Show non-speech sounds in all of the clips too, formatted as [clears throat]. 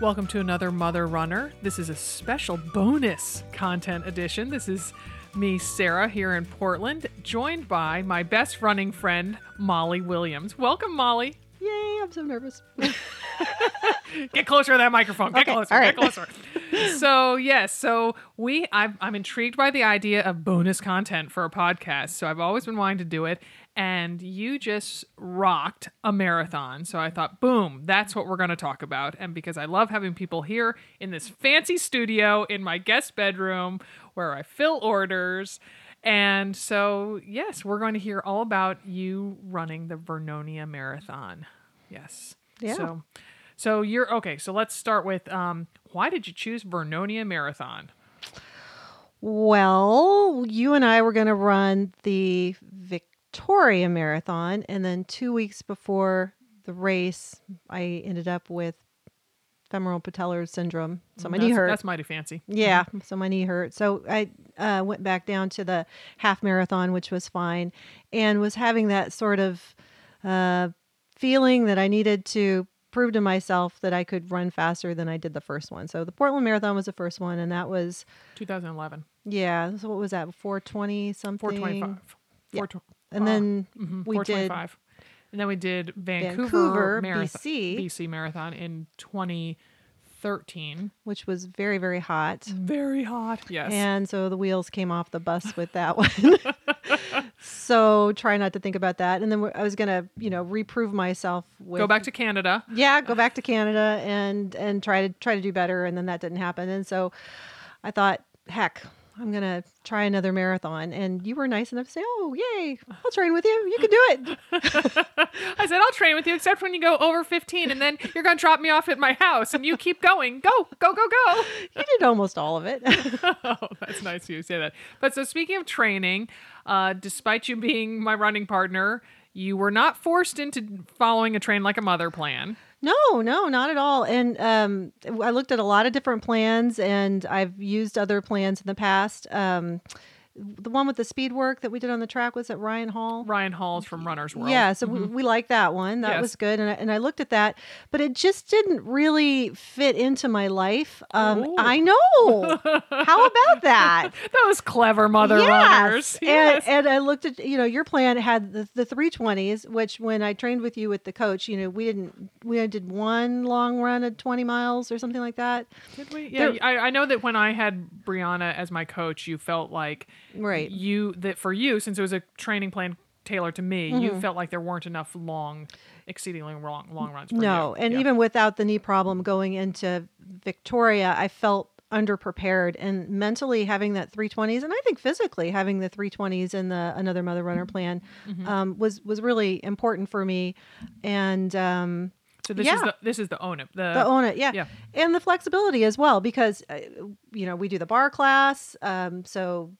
Welcome to another Mother Runner. This is a special bonus content edition. This is me, Sarah, here in Portland, joined by my best running friend, Molly Williams. Welcome, Molly. Yay, I'm so nervous. [laughs] [laughs] Get closer to that microphone. Get Okay, closer. all Get closer. so yes, so we I'm, I'm intrigued by the idea of bonus content for a podcast. So I've always been wanting to do it, and you just rocked a marathon. So I thought, boom, that's what we're going to talk about. And because I love having people here in this fancy studio in my guest bedroom where I fill orders. And so, yes, we're going to hear all about you running the Vernonia Marathon. Yes. Yeah. So, so you're okay. So let's start with um, why did you choose Vernonia Marathon? well, you and I were going to run the Victoria Marathon, and then two weeks before the race, I ended up with femoral patellar syndrome. So my knee hurt. That's mighty fancy. Yeah, so my knee hurt. So I uh, went back down to the half marathon, which was fine, and was having that sort of uh, feeling that I needed to prove to myself that I could run faster than I did the first one. So the Portland Marathon was the first one, and that was 2011, yeah. So what was that? Four twenty something. 425. Yeah. And then mhm, we did 425. And then we did Vancouver, Vancouver, Marathon, BC. BC Marathon in 2013. which was very very hot. Very hot. Yes. And so the wheels came off the bus with that [laughs] one. so try not to think about that. And then I was gonna, you know, reprove myself with Go back to Canada. yeah, go back to Canada and and try to try to do better. And then that didn't happen. And so I thought, heck, I'm gonna try another marathon. And you were nice enough to say, oh yay, I'll train with you. You can do it. [laughs] I said, I'll train with you except when you go over 15 and then you're going to drop me off at my house and you keep going. Go, go, go, go. [laughs] you did almost all of it. [laughs] oh, that's nice of you to say that. But so speaking of training, uh, despite you being my running partner, you were not forced into following a train like a mother plan. No, no, not at all. And um, I looked at a lot of different plans, and I've used other plans in the past. Um, the one with the speed work that we did on the track was at Ryan Hall. Ryan Hall's from Runner's World. Yeah, so we, we like that one. That Yes. was good, and I, and I looked at that, but it just didn't really fit into my life. Um, Ooh. I know. How about that? [laughs] Those clever mother Yes. runners. Yes. And, and I looked at you know your plan had the, the 320s, which when I trained with you with the coach, you know we didn't we did one long run at 20 miles or something like that. Did we? Yeah, There- I, I know that when I had Brianna as my coach, you felt like Right. you that for you since it was a training plan tailored to me, Mm-hmm. you felt like there weren't enough long, exceedingly long long runs. For No, you. and Yeah. even without the knee problem going into Victoria, I felt underprepared and mentally having that 320s and I think physically having the 320s in the another mother runner plan Mm-hmm. um, was was really important for me and um, so this is the this is the own it the, the own it yeah. yeah. and the flexibility as well because uh, you know we do the barre class um, so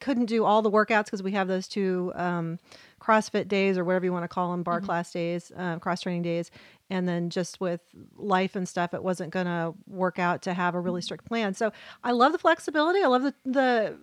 couldn't do all the workouts because we have those two um, CrossFit days or whatever you want to call them, barre Mm-hmm. class days, uh, cross training days, and then just with life and stuff, it wasn't going to work out to have a really strict plan. So I love the flexibility. I love the the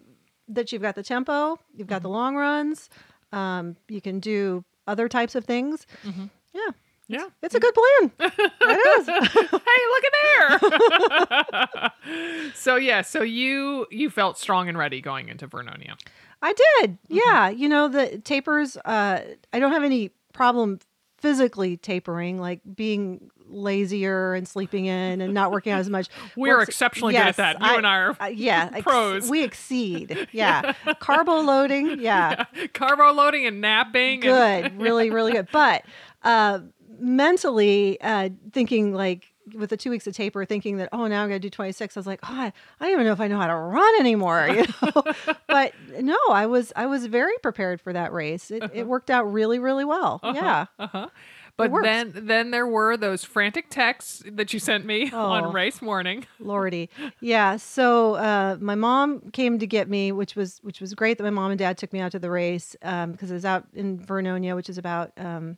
that you've got the tempo, you've got the Mm-hmm. long runs, um, you can do other types of things. Mm-hmm. Yeah, yeah. it's a good plan. [laughs] it is. hey, look at there. [laughs] so yeah, so you you felt strong and ready going into Vernonia. I did. Yeah. You know, the tapers, uh, I don't have any problem physically tapering, like being lazier and sleeping in and not working out as much. [laughs] We're Works- exceptionally good at that. You I- and I are uh, yeah, ex- pros. we exceed. Yeah. Carbo loading. Yeah. carbo loading and napping. and- Good. really, really good. But uh, mentally uh, thinking like, with the two weeks of taper, thinking that oh now I'm gonna do 26. I was like, oh, I, I don't even know if I know how to run anymore. You [laughs] know? but no, I was I was very prepared for that race. It, it worked out really really well. Yeah. Uh-huh. But then then there were those frantic texts that you sent me Oh. on race morning. Lordy. [laughs] Yeah. So uh, my mom came to get me, which was which was great that my mom and dad took me out to the race um, because it was out in Vernonia, which is about um,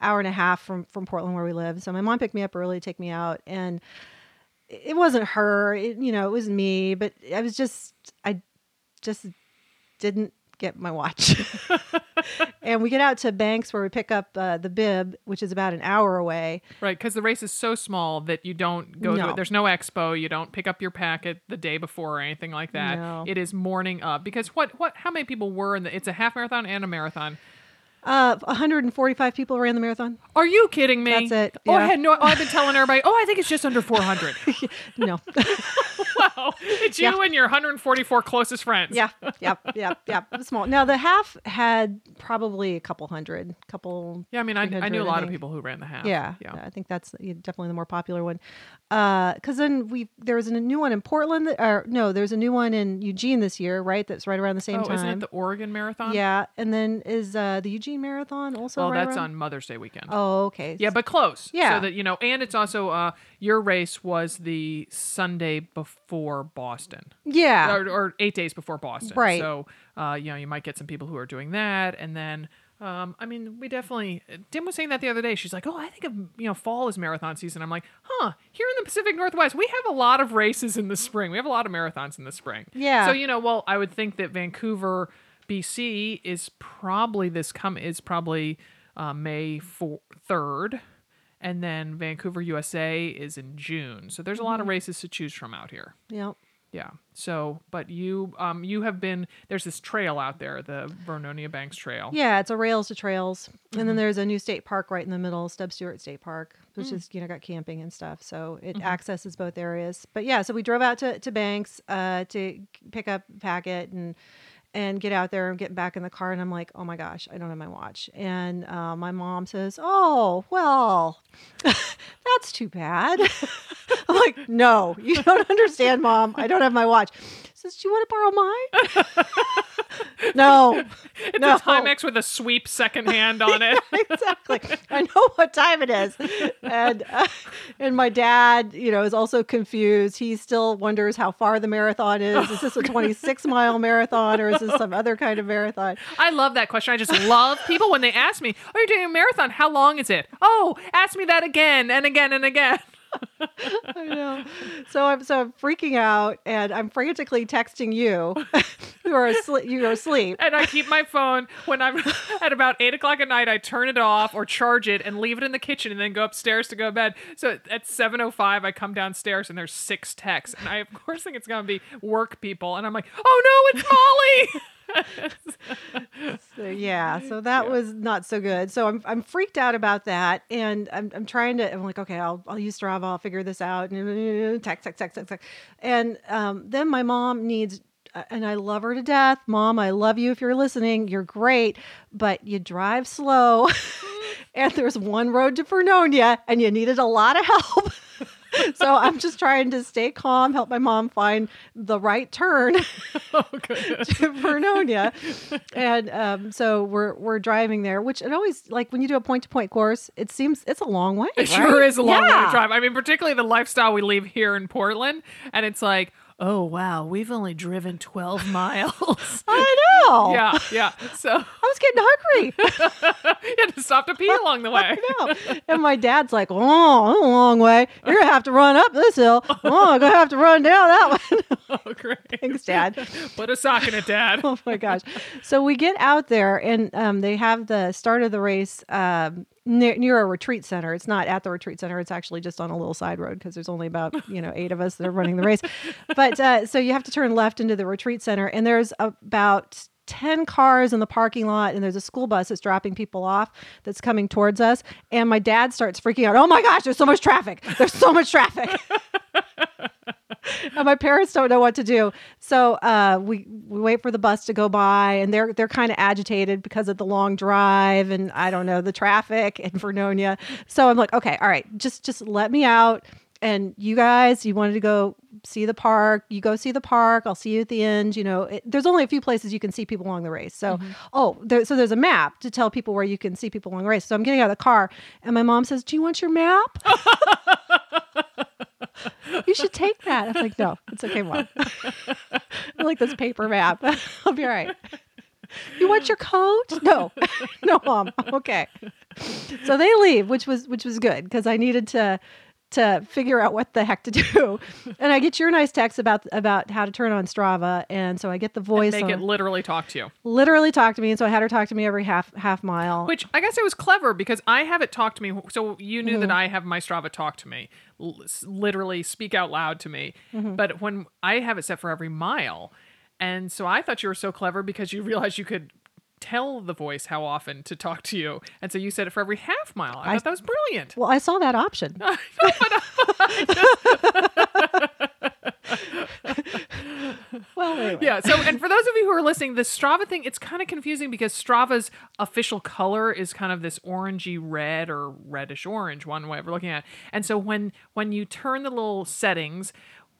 hour and a half from from Portland where we live. So my mom picked me up early to take me out, and it wasn't her. It, you know, it was me. But I was just I just didn't get my watch. [laughs] and we get out to Banks where we pick up uh, the bib, which is about an hour away. Right, because the race is so small that you don't go No. it. There's no expo. You don't pick up your packet the day before or anything like that. No. It is morning up. Because what what how many people were in the it's a half marathon and a marathon. Uh, 145 people ran the marathon. Are you kidding me? That's it, Oh, I had no. Oh, I've been telling everybody. Oh, I think it's just under [laughs] 400. [laughs] No. [laughs] wow, it's you Yeah. and your 144 closest friends. yeah, yep, yep, yep. Small. Now the half had probably a couple hundred, couple. Yeah, I mean, I, I knew a lot of people who ran the half. Yeah, yeah. I think that's definitely the more popular one. Because then we there was a new one in Portland. That, or no, there's a new one in Eugene this year, right? That's right around the same Oh, time. isn't it the Oregon Marathon? yeah, and then is uh, the Eugene Marathon also? Oh, right that's around- on Mother's Day weekend. Oh, okay. Yeah, but close. Yeah. So that you know, and it's also uh your race was the Sunday before Boston. yeah. Or, or eight days before Boston. Right. So uh, you know, you might get some people who are doing that and then um, I mean, we definitely. Dim was saying that the other day. She's like, "Oh, I think of you know, fall is marathon season." I'm like, "Huh? Here in the Pacific Northwest, we have a lot of races in the spring. We have a lot of marathons in the spring." Yeah. So you know, well, I would think that Vancouver, BC, is probably this come is probably uh, May third, and then Vancouver, USA, is in June. So there's a lot of Mm-hmm. races to choose from out here. Yep. Yeah. So, but you, um, you have been there's this trail out there, the Vernonia Banks Trail. Yeah, it's a rails to trails, and Mm-hmm. then there's a new state park right in the middle, Stub Stewart State Park, which Mm. is you know got camping and stuff, so it Mm-hmm. accesses both areas. But yeah, so we drove out to to Banks uh, to pick up packet and and get out there and get back in the car, and I'm like, oh my gosh, I don't have my watch, and uh, my mom says, oh well, [laughs] that's too bad. [laughs] I'm like, no, you don't [laughs] understand, mom. I don't have my watch. Says, do you want to borrow mine? [laughs] no, It's no. a Timex with a sweep second hand on it. [laughs] exactly. I know what time it is, and uh, and my dad, you know, is also confused. He still wonders how far the marathon is. Is this a [laughs] 26 mile marathon or is this some other kind of marathon? I love that question. I just love people when they ask me, "Oh, you're doing a marathon? How long is it?" Oh, ask me that again and again and again. [laughs] I know. So I'm so I'm freaking out, and I'm frantically texting you. [laughs] you are asleep. You are asleep. And I keep my phone when I'm [laughs] at about eight o'clock at night. I turn it off or charge it and leave it in the kitchen, and then go upstairs to go to bed. So at seven o five, I come downstairs and there's six texts, and I of course think it's gonna be work people, and I'm like, "Oh no, it's Molly." [laughs] So, yeah, so [laughs] that was not so good. So I'm I'm freaked out about that, and I'm I'm trying to. I'm like, okay, I'll I'll use Strava. I'll figure this out. And text, text, text. And um, then my mom needs. uh, And I love her to death. Mom, I love you if you're listening. You're great, but you drive slow. [laughs] and there's one road to Vernonia, and you needed a lot of help. So I'm just trying to stay calm, help my mom find the right turn [laughs] oh to Vernonia, and um, so we're we're driving there. Which it always like when you do a point to point course, it seems it's a long way. It sure is a long way to drive. I mean, particularly the lifestyle we live here in Portland, and it's like, oh wow, we've only driven twelve [laughs] miles. [laughs] I know. yeah, yeah. [laughs] So I was getting hungry. you had to stop to pee along the way. no. And my dad's like, "Oh, a long way. You're gonna have to run up this hill. Oh, I'm gonna have to run down that one." Oh, great. Thanks, Dad. Put a sock in it, Dad. oh my gosh. So we get out there and um, they have the start of the race um, near, near a retreat center. It's not at the retreat center. It's actually just on a little side road because there's only about, you know, eight of us that are running the race. [laughs] But uh, so you have to turn left into the retreat center and there's about 10 cars in the parking lot and there's a school bus that's dropping people off that's coming towards us and my dad starts freaking out oh my gosh there's so much traffic there's so much traffic [laughs] and my parents don't know what to do. So uh, we we wait for the bus to go by, and they're they're kind of agitated because of the long drive and I don't know the traffic in Vernonia. So I'm like, okay, all right, just just let me out. and you guys, you wanted to go see the park. You go see the park. I'll see you at the end. You know, it, there's only a few places you can see people along the race. So, mm-hmm. oh, there, so there's a map to tell people where you can see people along the race. So I'm getting out of the car, and my mom says, "Do you want your map?" [laughs] you should take that. I'm like, no, it's okay, mom. I [laughs] like this paper map. [laughs] I'll be all right. You want your coat? No, no, mom. I'm okay. So they leave, which was which was good because I needed to to figure out what the heck to [laughs] do. And I get your nice text about about how to turn on Strava, and so I get the voice. Make on- it literally talk to you. literally talk to me, and so I had her talk to me every half half mile. Which I guess it was clever because I have it talk to me. So you knew Mm-hmm. that I have my Strava talk to me, l- literally speak out loud to me. Mm-hmm. But when I have it set for every mile, and so I thought you were so clever because you [laughs] realized you could tell the voice how often to talk to you, and so you said it for every half mile. I, I- thought that was brilliant. well, I saw that option. [laughs] well, anyway. Yeah. So, and for those of you who are listening, the Strava thing, it's kind of confusing because Strava's official color is kind of this orangey red or reddish orange, one way of looking at it. And so when when you turn the little settings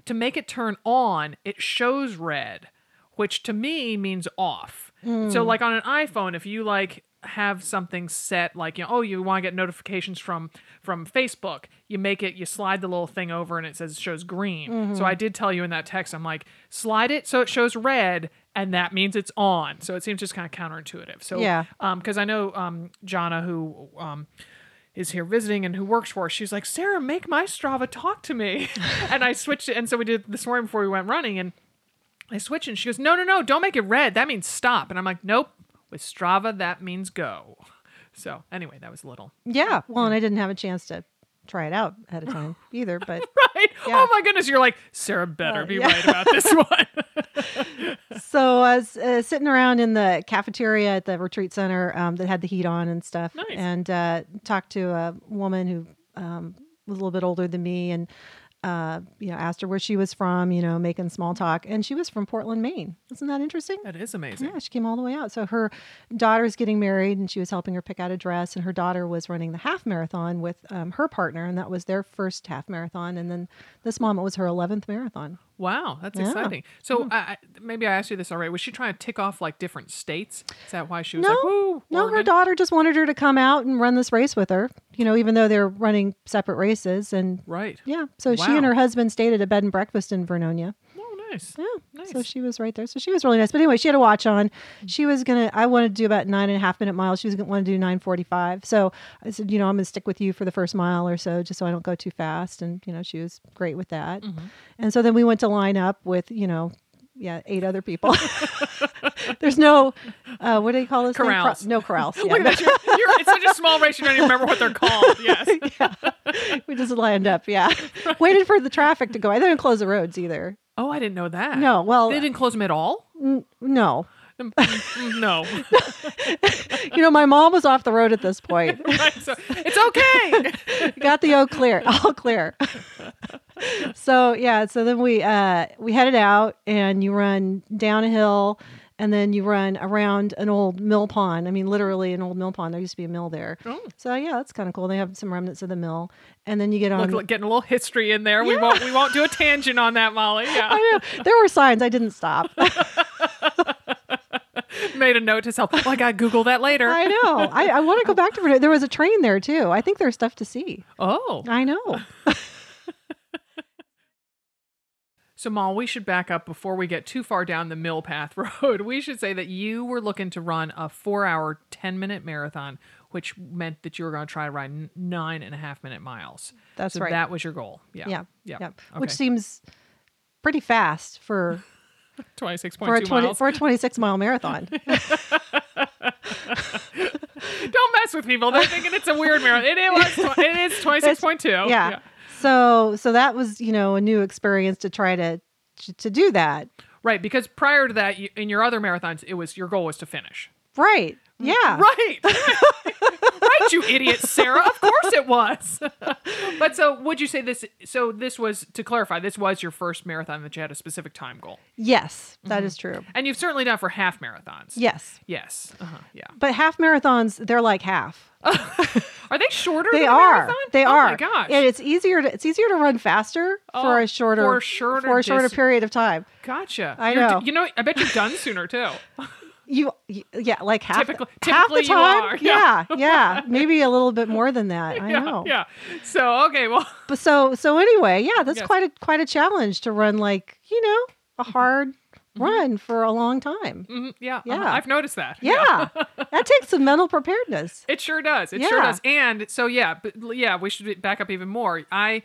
to make it turn on, it shows red, which to me means off. So like on an iPhone, if you like have something set like you know oh you want to get notifications from from facebook you make it you slide the little thing over and it says shows green. So i did tell you in that text i'm like slide it so it shows red and that means it's on. So it seems just kind of counterintuitive. So Yeah. um because i know um jana who um is here visiting and who works for us she's like sarah make my strava talk to me. [laughs] And i switched it and so we did this morning before we went running and I switch and she goes, No, no, no, don't make it red. That means stop. And I'm like, Nope. With Strava, that means go. [laughs] So anyway, that was a little Yeah. Well, and I didn't have a chance to try it out ahead of [laughs] time either, but [laughs] right. Yeah. Oh my goodness, you're like, Sarah better Uh, be yeah. right about this one. so I was uh, sitting around in the cafeteria at the retreat center um, that had the heat on and stuff, Nice. and uh, talked to a woman who um, was a little bit older than me, and uh, you know, asked her where she was from, you know, making small talk, and she was from Portland, Maine. Isn't that interesting? that is amazing. Yeah, she came all the way out. So her daughter's getting married, and she was helping her pick out a dress. And her daughter was running the half marathon with um, her partner, and that was their first half marathon. And then this mom, it was her eleventh marathon. Wow, that's Yeah. exciting. So I, I, maybe I asked you this already. Was she trying to tick off like different states? Is that why she was No, like, Woo, no, her daughter just wanted her to come out and run this race with her. You know, even though they're running separate races, and Right. yeah, so she and her husband stayed at a bed and breakfast in Vernonia. Oh, nice. Yeah. Nice. So she was right there. So she was really nice. But anyway, she had a watch on. She was gonna. I wanted to do about nine and a half minute miles. She was gonna want to do nine forty five. So I said, you know, I'm gonna stick with you for the first mile or so, just so I don't go too fast. And you know, she was great with that. Mm-hmm. And so then we went to line up with you know, yeah, eight other people. [laughs] There's no, uh, what do you call this? thing? No corrals. [laughs] Yeah. Look at that. You're, you're, it's such a small race, you don't even remember what they're called. [laughs] Yes. we just lined up. Yeah. Waited for the traffic to go. I didn't close the roads either. Oh, I didn't know that. No. Well, They didn't close them at all? no. Mm, mm, no. You know, my mom was off the road at this point. Right, so it's okay. got the O clear, all clear. So yeah, so then we uh we headed out and you run down a hill and then you run around an old mill pond. I mean literally an old mill pond. There used to be a mill there. Oh. So yeah, that's kind of cool. They have some remnants of the mill. And then you get on Look, look, getting a little history in there. We won't we won't do a tangent on that, Molly. [laughs] Yeah. I know. There were signs. I didn't stop. [laughs] Made a note to self. Well, I gotta Google that later. I know. I, I want to go back to. There was a train there too. I think there's stuff to see. Oh. I know. [laughs] So, Mal, we should back up before we get too far down the Mill Path [laughs] Road. We should say that you were looking to run a four hour, 10 minute marathon, which meant that you were going to try to ride nine and a half minute miles. That's so right. That was your goal. Yeah. Yeah. Yeah. Yeah. Okay. Which seems pretty fast for [laughs] 26.2 for a 20, miles. for a 26 mile marathon. [laughs] Don't mess with people. They're thinking it's a weird marathon. It, was, it is 26.2. yeah. So so that was, you know, a new experience to try to to do that. Right. Because prior to that, you, in your other marathons, it was your goal was to finish. Right. Yeah. Right. [laughs] right, you idiot, Sarah. Of course it was. [laughs] but so would you say this so this was to clarify, this was your first marathon that you had a specific time goal. Yes, that Mm-hmm. is true. And you've certainly done for half marathons. Yes. Yes. Uh-huh. Yeah. But half marathons, they're like half. [laughs] Are they shorter They than a are. marathon? They oh are. my gosh. And it's easier to it's easier to run faster Oh, for a shorter for a shorter for a shorter dis- period of time. Gotcha. I You're d- know. you know, I bet you're done sooner too. You, you yeah, like half Typically- half the typically you time. are, yeah. yeah, [laughs] yeah, maybe a little bit more than that. I [laughs] yeah, know. yeah. So okay, well, [laughs] But so so anyway, yeah, that's Yes. quite a quite a challenge to run like you know a hard run for a long time. mhm, yeah, uh-huh, Yeah. I've noticed that. Yeah, that takes some mental preparedness. It sure does. It sure does. And so yeah, but yeah, we should back up even more. I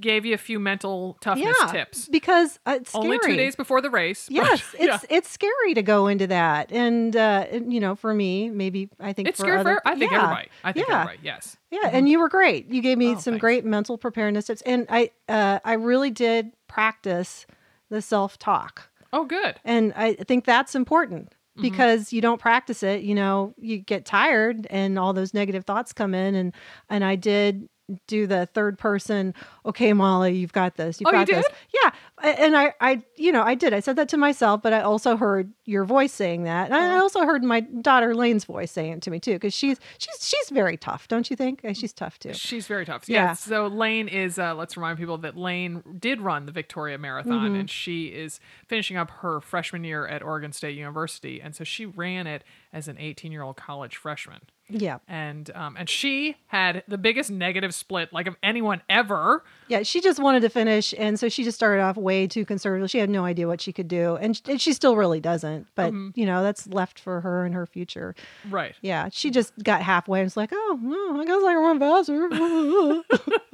gave you a few mental toughness Yeah, tips. because uh, it's scary. Only two days before the race. but- Yes, [laughs] yeah. it's it's scary to go into that, and uh, you know, for me, maybe I think It's for scary other, for I think yeah, everybody. I think yeah. everybody. Yes. Yeah, and you were great. You gave me Oh, some thanks. great mental preparedness tips, and I uh, I really did practice the self talk, Oh, good. and I think that's important Mm-hmm. because you don't practice it, you know, you get tired, and all those negative thoughts come in, and and I did do the third person okay molly you've got this you've Oh, you got this yeah and i i you know i did i said that to myself but i also heard your voice saying that and i Oh. also heard my daughter lane's voice saying it to me too because she's she's she's very tough don't you think she's tough too She's very tough. Yeah. Yeah. So Lane is. Uh, let's remind people that Lane did run the Victoria Marathon, Mm-hmm. and she is finishing up her freshman year at Oregon State University, and so she ran it as an 18-year-old college freshman. Yeah And um, and she had the biggest negative split like of anyone ever. yeah she just wanted to finish and so she just started off way too conservative she had no idea what she could do and, and she still really doesn't but Mm-hmm. you know that's left for her and her future Right. yeah she just got halfway and was like oh well, i guess i can run faster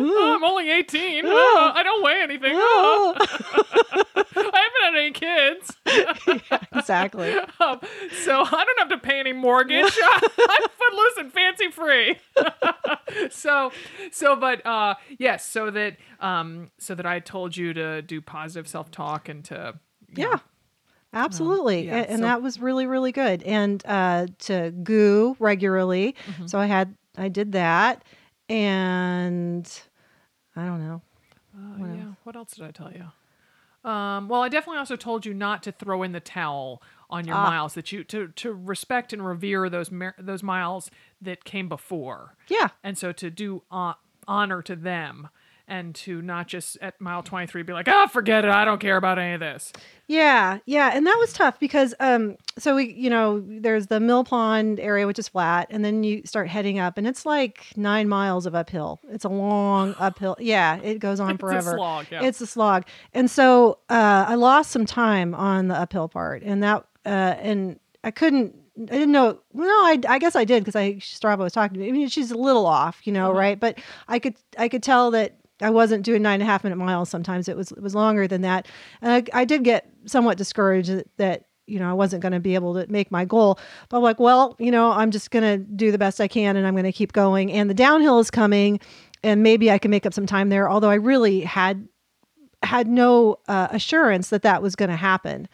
Oh, I'm only 18. Oh, [laughs] I don't weigh anything. Oh, [laughs] [laughs] [laughs] I haven't had any kids. [laughs] exactly [laughs] Um, so I don't have to pay any mortgage. I'm footloose and fancy free. so, so, but uh, yes, so that um, so that I told you to do positive self talk and to you know, Yeah. Absolutely. yeah, A- and so- that was really, really good. And uh, to goo regularly. Mm-hmm. So I had, I did that. And I don't know. Uh, yeah. What else did I tell you? Um, well, I definitely also told you not to throw in the towel on your Ah. miles. That you to to respect and revere those those miles that came before, Yeah. and so to do uh, honor to them, and to not just at mile twenty three be like, oh, forget it, I don't care about any of this. Yeah. Yeah. And that was tough because, um, so we, you know, there's the Mill Pond area, which is flat. And then you start heading up and it's like nine miles of uphill. It's a long [sighs] uphill. Yeah. It goes on forever It's a slog, yeah. It's a slog. And so, uh, I lost some time on the uphill part and that, uh, and I couldn't, I didn't know. Well, no, I, I guess I did because I Strava was talking to me. I mean, she's a little off, you know, right? But I could I could tell that I wasn't doing nine and a half minute miles. Sometimes it was it was longer than that. And I, I did get somewhat discouraged that, that you know I wasn't going to be able to make my goal. But I'm like, well, you know, I'm just going to do the best I can, and I'm going to keep going. And the downhill is coming, and maybe I can make up some time there. Although I really had had no uh, assurance that that was going to happen.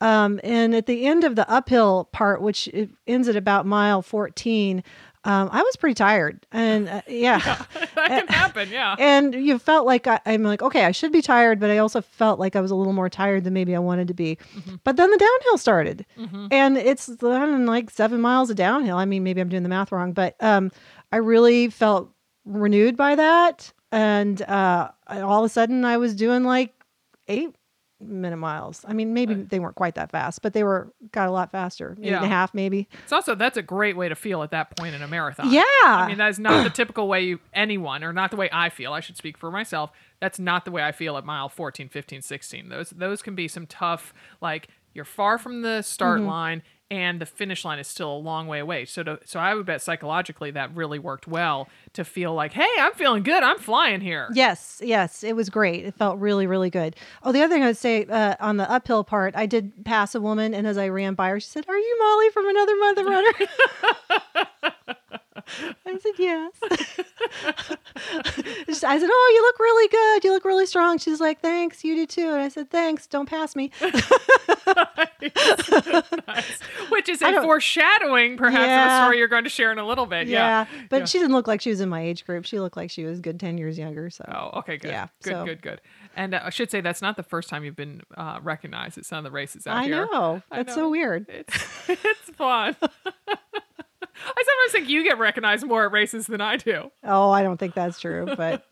Um, and at the end of the uphill part, which it ends at about mile 14, um, I was pretty tired. And uh, yeah. [laughs] that can [laughs] happen, yeah. And you felt like I, I'm like, okay, I should be tired, but I also felt like I was a little more tired than maybe I wanted to be. But then the downhill started, and it's know, like seven miles of downhill. I mean, maybe I'm doing the math wrong, but um, I really felt renewed by that. And uh, all of a sudden, I was doing like eight minute miles. I mean, maybe they weren't quite that fast, but they were got a lot faster, eight and a Yeah. half maybe. It's also that's a great way to feel at that point in a marathon. Yeah. I mean, that is not the typical way you, anyone, or not the way I feel. I should speak for myself. That's not the way I feel at mile 14, 15, 16. Those those can be some tough, like you're far from the start Mm-hmm. line and the finish line is still a long way away. So to, so I would bet psychologically that really worked well to feel like, hey, I'm feeling good. I'm flying here. Yes, yes, it was great. It felt really, really good. Oh, the other thing I would say uh, on the uphill part, I did pass a woman, and as I ran by her, she said, "Are you Molly from Another Mother Runner?" [laughs] [laughs] I said, "Yes." I said, "Oh, you look really good. You look really strong." She's like, "Thanks, you do too." And I said, "Thanks. Don't pass me." [laughs] Nice. Which which is a foreshadowing, perhaps, of a story you're going to share in a little bit. yeah, Yeah. but Yeah. she didn't look like she was in my age group. She looked like she was good ten years younger. So Oh, okay, good. Yeah, good, so- good, good. And uh, I should say that's not the first time you've been uh, recognized at some of the races out I here. know I that's know. so weird. It's [laughs] it's fun. [laughs] I sometimes think you get recognized more at races than I do. Oh, I don't think that's true, but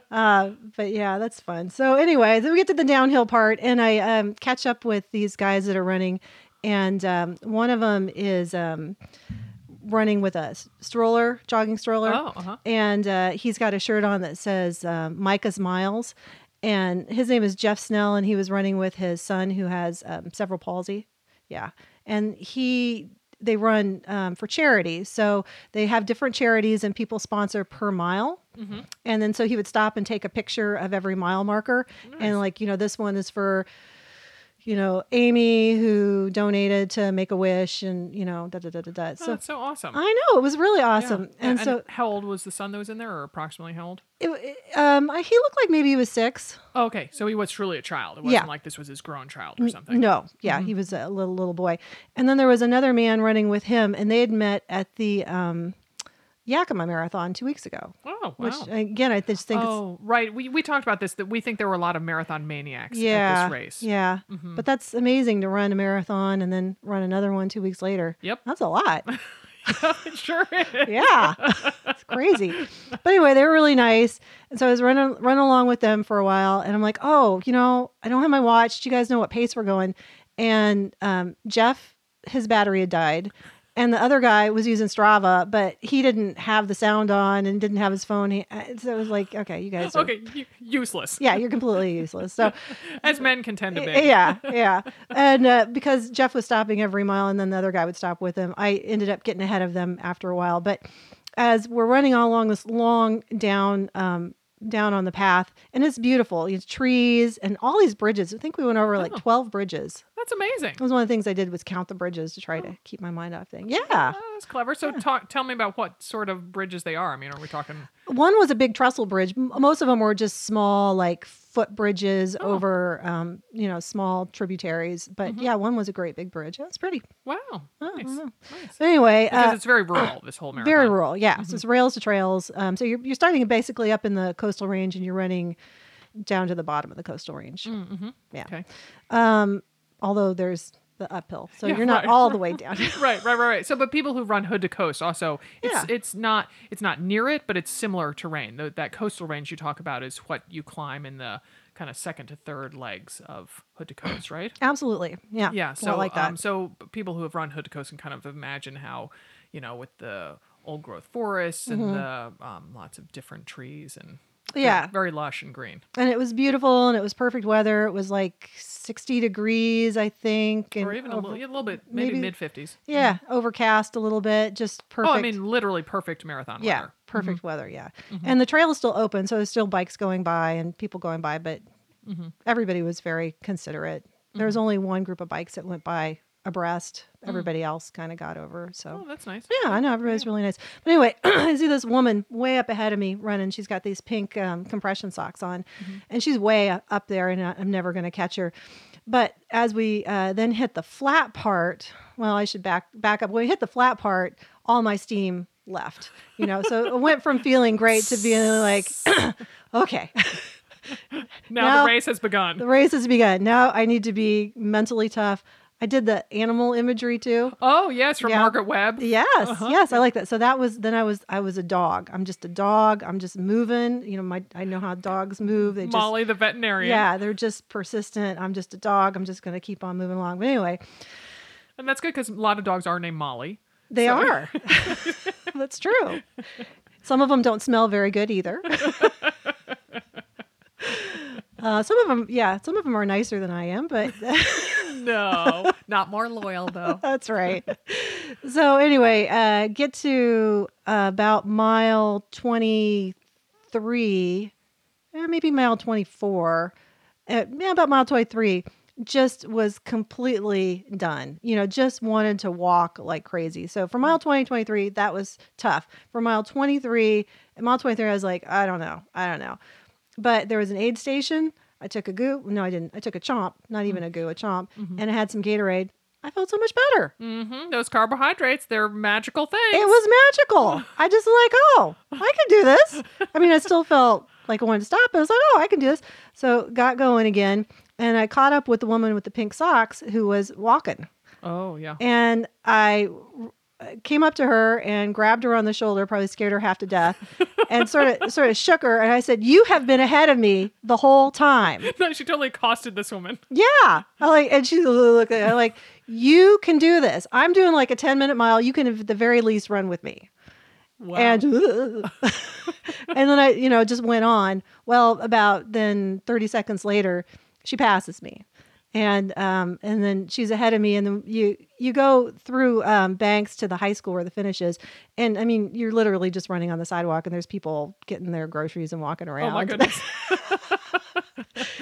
[laughs] uh, but yeah, that's fun. So anyway, then we get to the downhill part, and I um, catch up with these guys that are running, and um, one of them is um, running with a stroller, jogging stroller, Oh, uh-huh. and uh, he's got a shirt on that says um, Micah's Miles, and his name is Jeff Snell, and he was running with his son who has um, cerebral palsy. Yeah, and he they run um, for charity, so they have different charities, and people sponsor per mile. Mm-hmm. And then so he would stop and take a picture of every mile marker, and like you know, this one is for you know Amy who donated to Make a Wish, and you know da da da da da. Oh, So that's so awesome. I know it was really awesome, Yeah, and, so how old was the son that was in there, or approximately how old? it, um, he looked like maybe he was six. Oh, okay, so he was truly a child. It wasn't Yeah. like this was his grown child or something. No, yeah, he was a little little boy. And then there was another man running with him, and they had met at the um, Yakima Marathon two weeks ago. Oh, wow. Which again, I just think it's oh, right. We, we talked about this that we think there were a lot of marathon maniacs yeah, at this race. yeah. But that's amazing to run a marathon and then run another one two weeks later. Yep. That's a lot. [laughs] it sure is. yeah, it's crazy. But anyway, they were really nice, and so I was running running along with them for a while, and I'm like, oh, you know, I don't have my watch. Do you guys know what pace we're going? And um, Jeff, his battery had died, and the other guy was using Strava, but he didn't have the sound on and didn't have his phone. He, uh, so it was like, okay, you guys, are, Okay, useless. yeah, you're completely useless. So [laughs] As men can tend to be. yeah, [laughs] yeah. And uh, because Jeff was stopping every mile and then the other guy would stop with him, I ended up getting ahead of them after a while. But as we're running all along this long down, um, down on the path, and it's beautiful. It's trees and all these bridges. I think we went over like Oh. 12 bridges. That's amazing. That was one of the things I did was count the bridges to try to oh. keep my mind off things. Yeah. Oh, that's clever. So talk, tell me about what sort of bridges they are. I mean, are we talking? One was a big trestle bridge. Most of them were just small, like foot bridges Oh. over, um, you know, small tributaries. But yeah, one was a great big bridge. Was pretty. Wow, I nice. nice. Anyway, Because uh, it's very rural. [clears throat] This whole marathon. very rural. Yeah, so it's rails to trails. Um, so you're you're starting basically up in the coastal range, and you're running down to the bottom of the coastal range. Mm-hmm. Yeah. Okay. Um, although there's the uphill, so Yeah, you're not right. all the way [laughs] down. right, right, right, right. So, but people who run hood to coast also, it's Yeah. it's not it's not near it, but it's similar terrain. The, that coastal range you talk about is what you climb in the kind of second to third legs of hood to coast, right? [clears throat] Absolutely. Yeah. Yeah. I So, like that. Um, so people who have run hood to coast can kind of imagine how, you know, with the old growth forests and the um, lots of different trees and Mm-hmm. Yeah. very lush and green. and it was beautiful, and it was perfect weather. It was like 60 degrees, I think, and or even a little, yeah, a little bit, maybe, maybe- mid fifties. yeah, overcast a little bit, just perfect. Oh, I mean, literally perfect marathon yeah, weather. Mm-hmm. perfect weather. Yeah, and the trail is still open, so there's still bikes going by and people going by, but Mm-hmm. everybody was very considerate. There was only one group of bikes that went by abreast. Everybody else kind of got over. So Mm. Oh, that's nice. yeah, I know everybody's really nice. But anyway, [clears throat] I see this woman way up ahead of me running. She's got these pink um, compression socks on, Mm-hmm. and she's way up there, and I'm never going to catch her. But as we uh, then hit the flat part, well, I should back back up. When we hit the flat part, all my steam left. You know, so it went from feeling great to being like, [laughs] [clears throat] okay, Now Now- the race has begun. the race has begun. Now I need to be mentally tough. I did the animal imagery too. Oh yes, from Yeah. Margaret Webb. Yes, Uh-huh. yes, I like that. So that was then I was I was a dog. I'm just a dog. I'm just moving. You know, my I know how dogs move. They just Molly the veterinarian. yeah, they're just persistent. I'm just a dog. I'm just gonna keep on moving along. But anyway, and that's good because a lot of dogs are named Molly. they So- are. [laughs] [laughs] That's true. Some of them don't smell very good either. [laughs] Uh, some of them, yeah, some of them are nicer than I am, but [laughs] [laughs] No, not more loyal though. That's right. so anyway, uh, get to uh, about mile twenty-three, eh, maybe mile twenty-four. Uh, yeah, about mile twenty-three. Just was completely done. You know, just wanted to walk like crazy. So for mile 20, 23, that was tough. For mile 23, mile 23, I was like, I don't know. I don't know. But there was an aid station. I took a GU. No, I didn't. I took a chomp, not even a GU, a chomp, and I had some Gatorade. I felt so much better. Mm-hmm. Those carbohydrates, they're magical things. It was magical. I just like, oh, I can do this. I mean, I still felt like I wanted to stop, but I was like, oh, I can do this. So got going again, and I caught up with the woman with the pink socks who was walking, Oh, yeah. and I came up to her and grabbed her on the shoulder, probably scared her half to death, and sort of sort of shook her, and I said, "You have been ahead of me the whole time." [laughs] No, she totally accosted this woman. Yeah. I like, and she looked at me like, you can do this. I'm doing like a 10 minute mile. You can, at the very least, run with me. Wow. And, [laughs] and then I, you know, just went on. Well, about then 30 seconds later, she passes me. And um, and then she's ahead of me, and then you you go through um, Banks to the high school where the finish is, and I mean you're literally just running on the sidewalk, and there's people getting their groceries and walking around. oh, my goodness.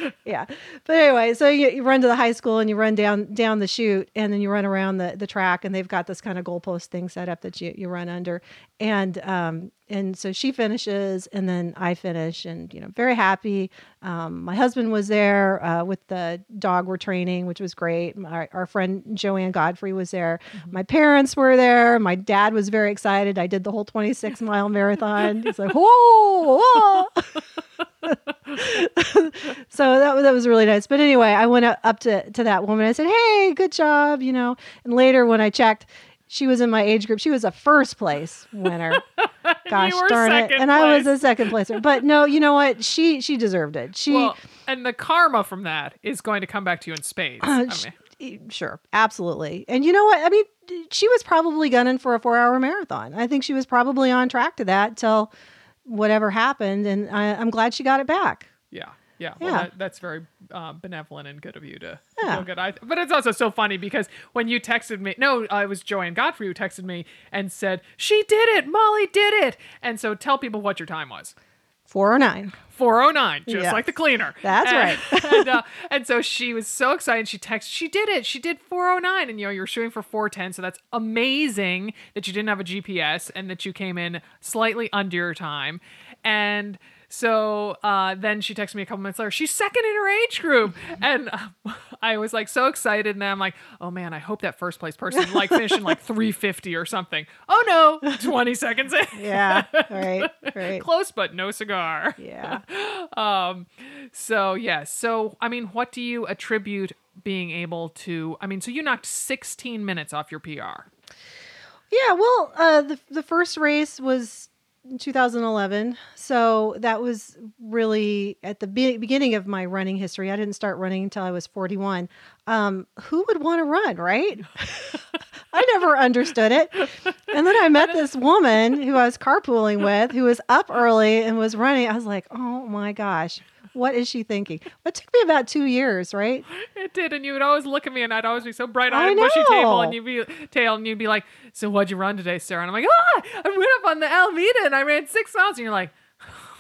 [laughs] yeah. But anyway, so you, you run to the high school and you run down down the chute and then you run around the, the track and they've got this kind of goalpost thing set up that you, you run under. And um and so she finishes and then I finish and you know very happy. Um, my husband was there uh, with the dog we're training, which was great. Our, our friend Joanne Godfrey was there. Mm-hmm. My parents were there. My dad was very excited. I did the whole 26 mile marathon. He's like, whoa, whoa. [laughs] so that was that was really nice. But anyway, I went up, to to that woman. I said, "Hey, good job," you know. And later, when I checked, she was in my age group. She was a first place winner. [laughs] Gosh darn it! And I was a second placer. But no, you know what? She she deserved it. She. well, and the karma from that is going to come back to you in spades. Uh, I sh- mean, Sure, absolutely. And you know what? I mean, she was probably gunning for a four-hour marathon. I think she was probably on track to that till whatever happened, and I, I'm glad she got it back. yeah. Yeah, well, Yeah. That, that's very uh, benevolent and good of you to, to Yeah. feel good. I, but it's also so funny because when you texted me, no, uh, it was Joanne Godfrey who texted me and said she did it, Molly did it, and so tell people what your time was. 409. 409, just Yes. like the cleaner. That's And- right. [laughs] and, uh, [laughs] and so she was so excited. She texted, she did it. She did 409. And, you know, you're shooting for 410. So that's amazing that you didn't have a GPS and that you came in slightly under your time. And so uh, then she texted me a couple minutes later. She's second in her age group, [laughs] and uh, I was like so excited. And I'm like, oh man, I hope that first place person like finishing like [laughs] 350 or something. Oh no, 20 seconds in. [laughs] Yeah. right. Right. Close, but no cigar. Yeah. Um, so yes. So I mean, what do you attribute being able to? I mean, so you knocked 16 minutes off your PR. Yeah, well, uh, the the first race was in 2011, so that was really at the be- beginning of my running history. I didn't start running until I was 41. Um, who would want to run, right? [laughs] I never understood it. And then I met [laughs] this woman who I was carpooling with, who was up early and was running. I was like, oh my gosh, what is she thinking? It took me about two years, right? It did, and you would always look at me, and I'd always be so bright eyed, bushy table, and you'd be tail, and you'd be like, "So what'd you run today, Sarah?" And I'm like, "Ah, I went up on the Alameda, and I ran six miles." And you're like,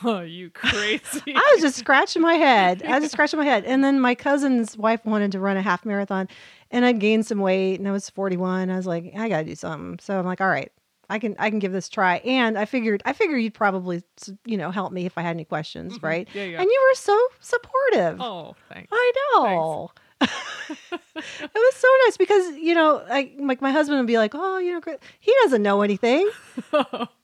"Oh, you [laughs] crazy!" I was just scratching my head. I was just [laughs] scratching my head. And then my cousin's wife wanted to run a half marathon and I'd gained some weight and I was 41. I was like, I gotta do something. So I'm like, all right, I can I can give this a try. And I figured I figured you'd probably you know help me if I had any questions, mm-hmm. right? Yeah, yeah. And you were so supportive. oh, thanks. I know. [laughs] it was so nice because you know, I, like my husband would be like, "Oh, you know, he doesn't know anything. [laughs]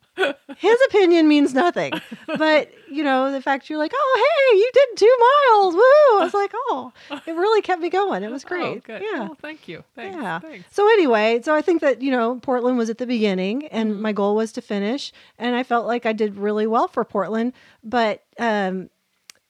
His opinion means nothing." But you know, the fact you're like, "Oh, hey, you did two miles, woo!" I was like, "Oh, it really kept me going. It was great." Oh, good. Yeah. Well, thank you. Thanks. Yeah. Thanks. So anyway, so I think that you know Portland was at the beginning, and Mm-hmm. my goal was to finish, and I felt like I did really well for Portland. But um,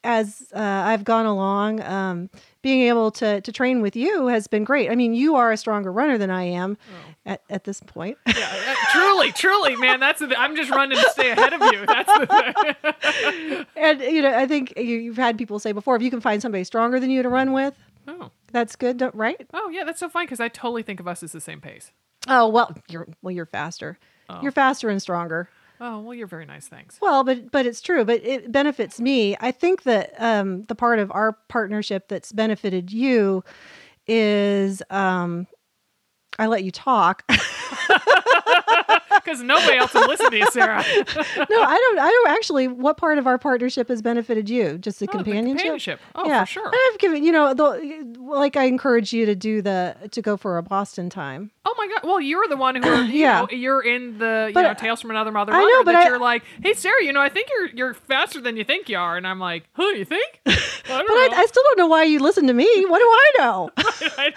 as uh, I've gone along, um, being able to to train with you has been great. I mean, you are a stronger runner than I am Oh. at, at this point. Yeah, truly, truly, man. That's the. I'm just running to stay ahead of you. That's the thing. [laughs] and you know, I think you, you've had people say before, if you can find somebody stronger than you to run with, oh, that's good, don't- right? oh yeah, that's so fine because I totally think of us as the same pace. Oh well, you're well, you're faster. Oh. You're faster and stronger. Oh well, you're very nice. Thanks. Well, but but it's true. But it benefits me. I think that um, the part of our partnership that's benefited you is um, I let you talk. [laughs] because nobody else will listen to you, Sarah. [laughs] no, I don't. I don't actually. What part of our partnership has benefited you? Just the Oh, the companionship. companionship. Oh, yeah, for sure. And I've given you know, the, like I encourage you to do the to go for a Boston time. Oh my god! Well, you're the one who, are, [clears throat] you Yeah. know, you're in the you But know Tales from Another Mother. I know, but that I- you're like, hey Sarah, you know, I think you're you're faster than you think you are, and I'm like, huh? You think? [laughs] I don't But I. I still don't know why you listen to me. What do I know? [laughs] I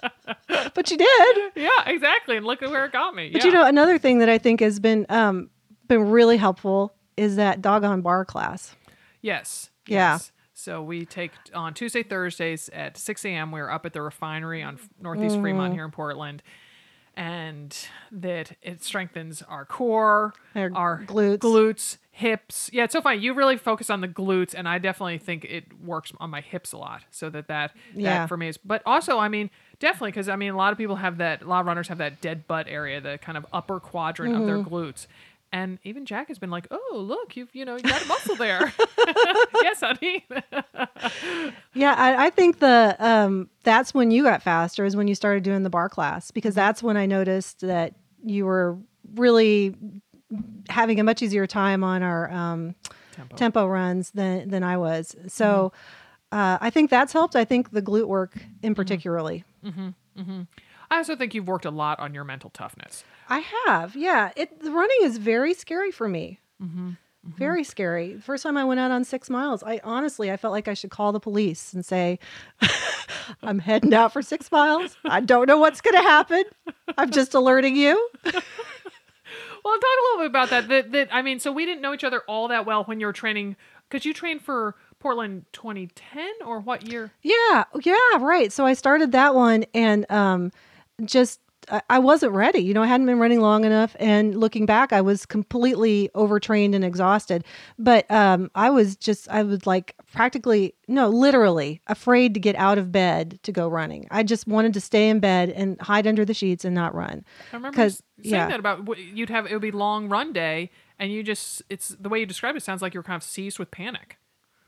know. But you did. [laughs] yeah, exactly. And look at where it got me. But yeah. you know, another thing that I think has been um been really helpful is that doggone barre class. Yes. Yeah. yes. So we take on Tuesday, Thursdays at 6 a.m. We're up at the refinery on Northeast Mm-hmm. Fremont here in Portland. And that it strengthens our core, Our glutes. glutes, hips. Yeah, it's so funny. You really focus on the glutes, and I definitely think it works on my hips a lot. So that that, Yeah. that for me is. But also, I mean, definitely because I mean, a lot of people have that. A lot of runners have that dead butt area, the kind of upper quadrant of their Mm-hmm. glutes. And even Jack has been like, "Oh, look, you've you know you got a muscle there." [laughs] [laughs] yes, honey. [laughs] Yeah, I, I think the um that's when you got faster is when you started doing the barre class because Mm-hmm. that's when I noticed that you were really having a much easier time on our um, Tempo. tempo runs than than I was. So uh, I think that's helped. I think the glute work in mm-hmm. particularly. Mm-hmm. Mm-hmm. I also think you've worked a lot on your mental toughness. I have, yeah. It the running is very scary for me. Very scary. The first time I went out on six miles, I honestly I felt like I should call the police and say, [laughs] "I'm heading out for six miles. I don't know what's going to happen. I'm just alerting you." [laughs] Well, talk a little bit about that. That, that I mean, so we didn't know each other all that well when you were training because you trained for Portland 2010 or what year? Yeah, yeah, right. So I started that one and um, just I- I wasn't ready. You know, I hadn't been running long enough, and looking back, I was completely overtrained and exhausted. But um, I was just I was like practically no, literally afraid to get out of bed to go running. I just wanted to stay in bed and hide under the sheets and not run. I remember saying yeah. that about you'd have it would be long run day, and you just it's the way you described it sounds like you were kind of seized with panic.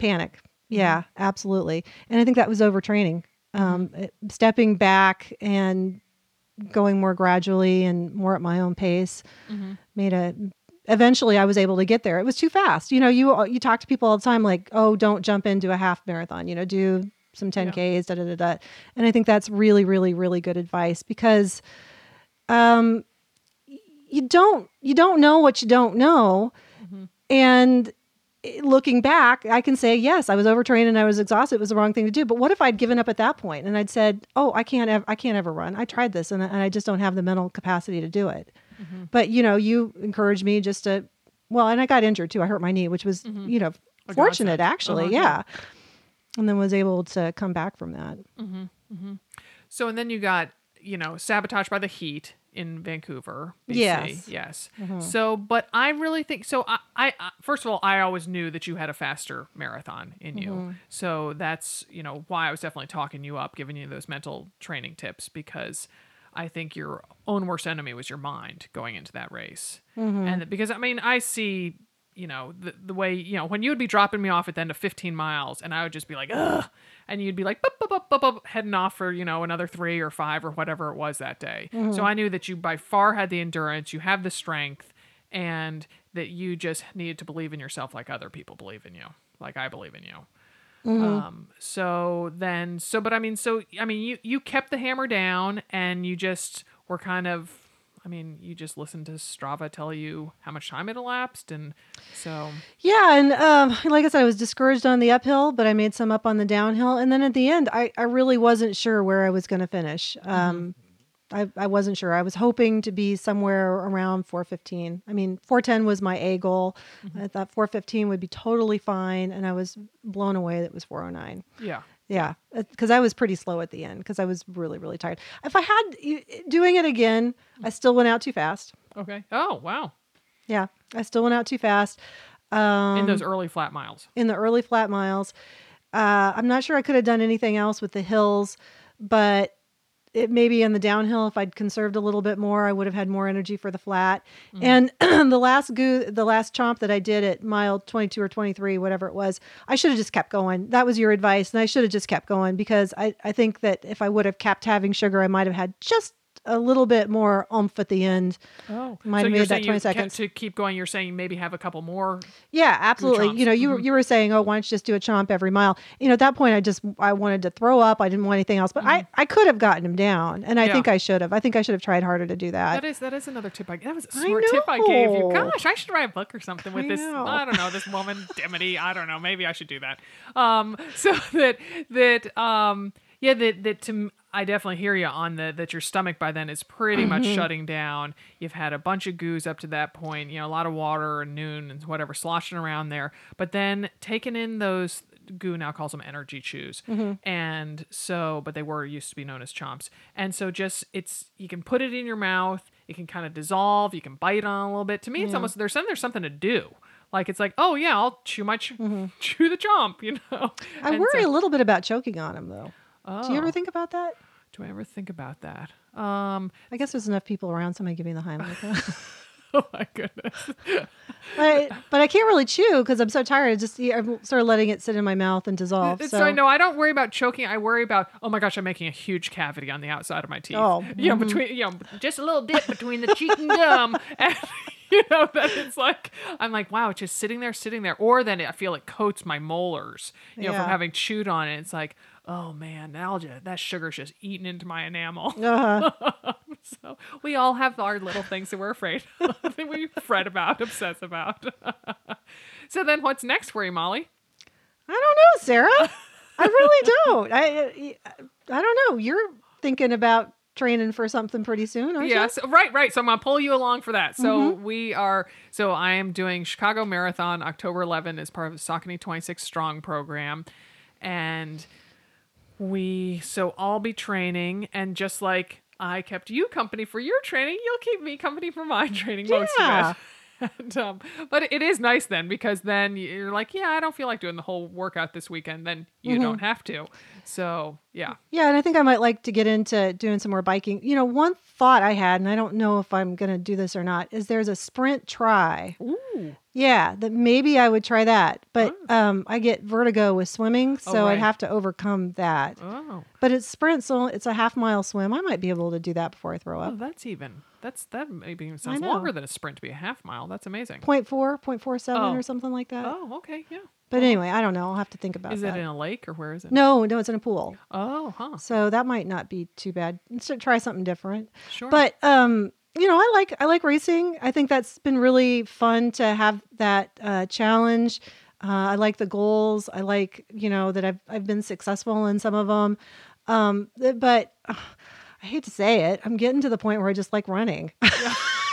Panic. Mm-hmm. Yeah, absolutely. And I think that was overtraining. Mm-hmm. Um, eh, stepping back and going more gradually and more at my own pace mm-hmm. made a. Eventually, I was able to get there. It was too fast. You know, you you talk to people all the time like, "Oh, don't jump into a half marathon." You know, do some 10ks, da da da da. And I think that's really, really, really good advice because, um, you don't you don't know what you don't know, and Eh, looking back, I can say, yes, I was overtrained and I was exhausted. It was the wrong thing to do. But what if I'd given up at that point and I'd said, oh, I can't, ev- I can't ever run. I tried this and I, and I just don't have the mental capacity to do it. Mm-hmm. But you know, you encouraged me just to, well, and I got injured too. I hurt my knee, which was, mm-hmm. you know, fortunate actually. Uh-huh, yeah. And then was able to come back from that. Mm-hmm. So and then you got you know sabotaged by the heat in Vancouver. BC. Yes. Yes. Mm-hmm. So, but I really think so. I, I, first of all, I always knew that you had a faster marathon in you. Mm-hmm. So that's you know why I was definitely talking you up, giving you those mental training tips because I think your own worst enemy was your mind going into that race, Mm-hmm. and because I mean I see. You know the the way you know when you would be dropping me off at the end of 15 miles, and I would just be like, ugh, and you'd be like, bup, bup, bup, bup, heading off for you know another three or five or whatever it was that day. So I knew that you by far had the endurance, you have the strength, and that you just needed to believe in yourself like other people believe in you, like I believe in you. Um, so then, so, but I mean, so, I mean, you, you kept the hammer down and you just were kind of, I mean, you just listen to Strava tell you how much time it elapsed. And so, Yeah, and um, like I said, I was discouraged on the uphill, but I made some up on the downhill. And then at the end, I, I really wasn't sure where I was going to finish. Um, I, I wasn't sure. I was hoping to be somewhere around 415. I mean, 410 was my A goal. I thought 415 would be totally fine, and I was blown away that it was 409. yeah. Yeah, because I was pretty slow at the end because I was really, really tired. If I had doing it again, I still went out too fast. Okay. Oh, wow. Yeah, I still went out too fast. Um, In those early flat miles. in the early flat miles. Uh, I'm not sure I could have done anything else with the hills, but it maybe in the downhill, if I'd conserved a little bit more, I would have had more energy for the flat. Mm-hmm. And [clears throat] the last GU, the last chomp that I did at mile 22 or 23, whatever it was, I should have just kept going. That was your advice, and I should have just kept going because I, I think that if I would have kept having sugar, I might have had just a little bit more oomph at the end. Oh, Might so have made that 20 seconds. To keep going, you're saying maybe have a couple more. Yeah, absolutely. You know, you were you were saying, oh, why don't you just do a chomp every mile? You know, at that point, I just I wanted to throw up. I didn't want anything else, but I I could have gotten him down, and I Yeah. think I should have. I think I should have tried harder to do that. That is that is another tip. I that was a smart tip I gave you. Gosh, I should write a book or something with I this. know. I don't know this woman Dimity. I don't know. Maybe I should do that. Um, [laughs] so that that um, yeah, that that to I definitely hear you on the that your stomach by then is pretty much Mm-hmm. shutting down. You've had a bunch of GUs up to that point. You know, a lot of water and Nuun and whatever sloshing around there. But then taking in those GU now calls them energy chews Mm-hmm. and so but they were used to be known as chomps and so just it's you can put it in your mouth it can kind of dissolve you can bite on a little bit to me it's almost there's some there's something to do like it's like oh yeah i'll chew my ch- [laughs] chew the chomp you know Mm-hmm. I And worry so- a little bit about choking on him, though. Do you ever Oh. think about that? do i ever think about that um I guess there's enough people around. Somebody give me the Heimlich. [laughs] oh my goodness [laughs] but, but I can't really chew because I'm so tired. I just I'm sort of letting it sit in my mouth and dissolve. So, I know I don't worry about choking. I worry about oh my gosh, I'm making a huge cavity on the outside of my teeth. Oh, you know, between you know, just a little dip between the cheek and gum, [laughs] and you know that it's like I'm like wow, it's just sitting there, sitting there, or then I feel it coats my molars, you know, Yeah. from having chewed on it. It's like oh man, just, that sugar's just eating into my enamel. [laughs] uh, [laughs] so we all have our little things that we're afraid of, [laughs] that we fret about, obsess about. so then, what's next for you, Molly? I don't know, Sarah. I really don't. I I don't know. You're thinking about training for something pretty soon, aren't Yes, right, right. So I'm gonna pull you along for that. So we are. So I am doing Chicago Marathon October 11 as part of the Saucony 26 Strong program, and we. So I'll be training, and just like I kept you company for your training, you'll keep me company for my [laughs] training most Yeah. of it. [laughs] And, um, but it is nice then because then you're like, yeah, I don't feel like doing the whole workout this weekend. Then you don't have to. So yeah, Yeah, and I think I might like to get into doing some more biking. You know, one thought I had, and I don't know if I'm going to do this or not, is there's a sprint tri. ooh, Yeah, that maybe I would try that. But um, I get vertigo with swimming, so Oh, right. I'd have to overcome that. oh. But it's sprint, so it's a half mile swim. I might be able to do that before I throw Oh, up. that's even. That's that maybe even sounds longer than a sprint to be a half mile. That's amazing. Point four, point four seven, Oh. or something like that. Oh, okay, yeah. But anyway, I don't know. I'll have to think about Is that. it in a lake or where is it? no, no, it's in a pool. Oh, huh. So that might not be too bad. Let's try something different. Sure. But um, you know, I like I like racing. I think that's been really fun to have that uh, challenge. Uh, I like the goals. I like you know that I've I've been successful in some of them. Um, but uh, I hate to say it, I'm getting to the point where I just like running. [laughs]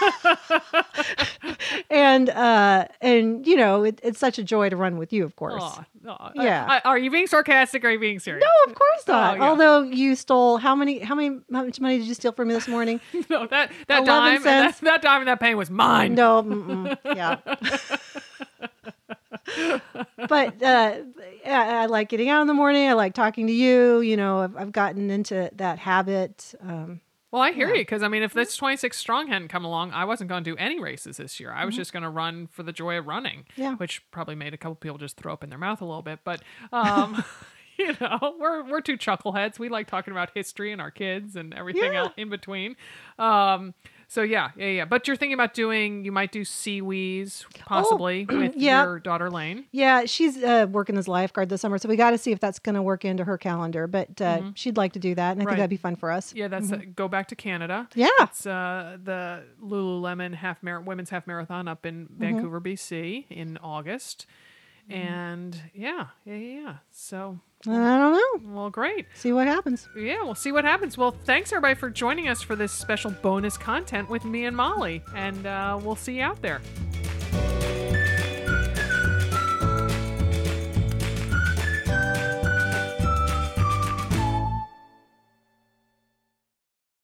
[laughs] and uh, and you know, it, it's such a joy to run with you, of course. Aw, aw. Yeah. Uh, are you being sarcastic or are you being serious? No, of course not. Oh, yeah. Although you stole how many how many how much money did you steal from me this morning? [laughs] No, that that 11 dime and that, that dime and that penny was mine. No, mm-mm, yeah. [laughs] but uh, yeah, I like getting out in the morning. I like talking to you. You know, I've, I've gotten into that habit. Um, Well, I hear you because I mean, if this 26 strong hadn't come along, I wasn't going to do any races this year. I was just going to run for the joy of running, Mm-hmm. Yeah. which probably made a couple people just throw up in their mouth a little bit. But um, [laughs] [laughs] you know, we're we're two chuckleheads. We like talking about history and our kids and everything Yeah. else in between. Um, so yeah, yeah, yeah. But you're thinking about doing. You might do SeaWheeze possibly [clears throat] with Oh, yeah. your daughter Lane. yeah, she's uh, working as lifeguard this summer, so we got to see if that's going to work into her calendar. But uh, she'd like to do that, and I Right. think that'd be fun for us. Yeah, that's uh, go back to Canada. Yeah. It's uh, the Lululemon half mar- women's half marathon up in Vancouver, BC in August. And yeah, yeah, yeah, yeah. So, I don't know. well, great. See what happens. Yeah, we'll see what happens. Well, thanks everybody for joining us for this special bonus content with me and Molly. And uh, we'll see you out there.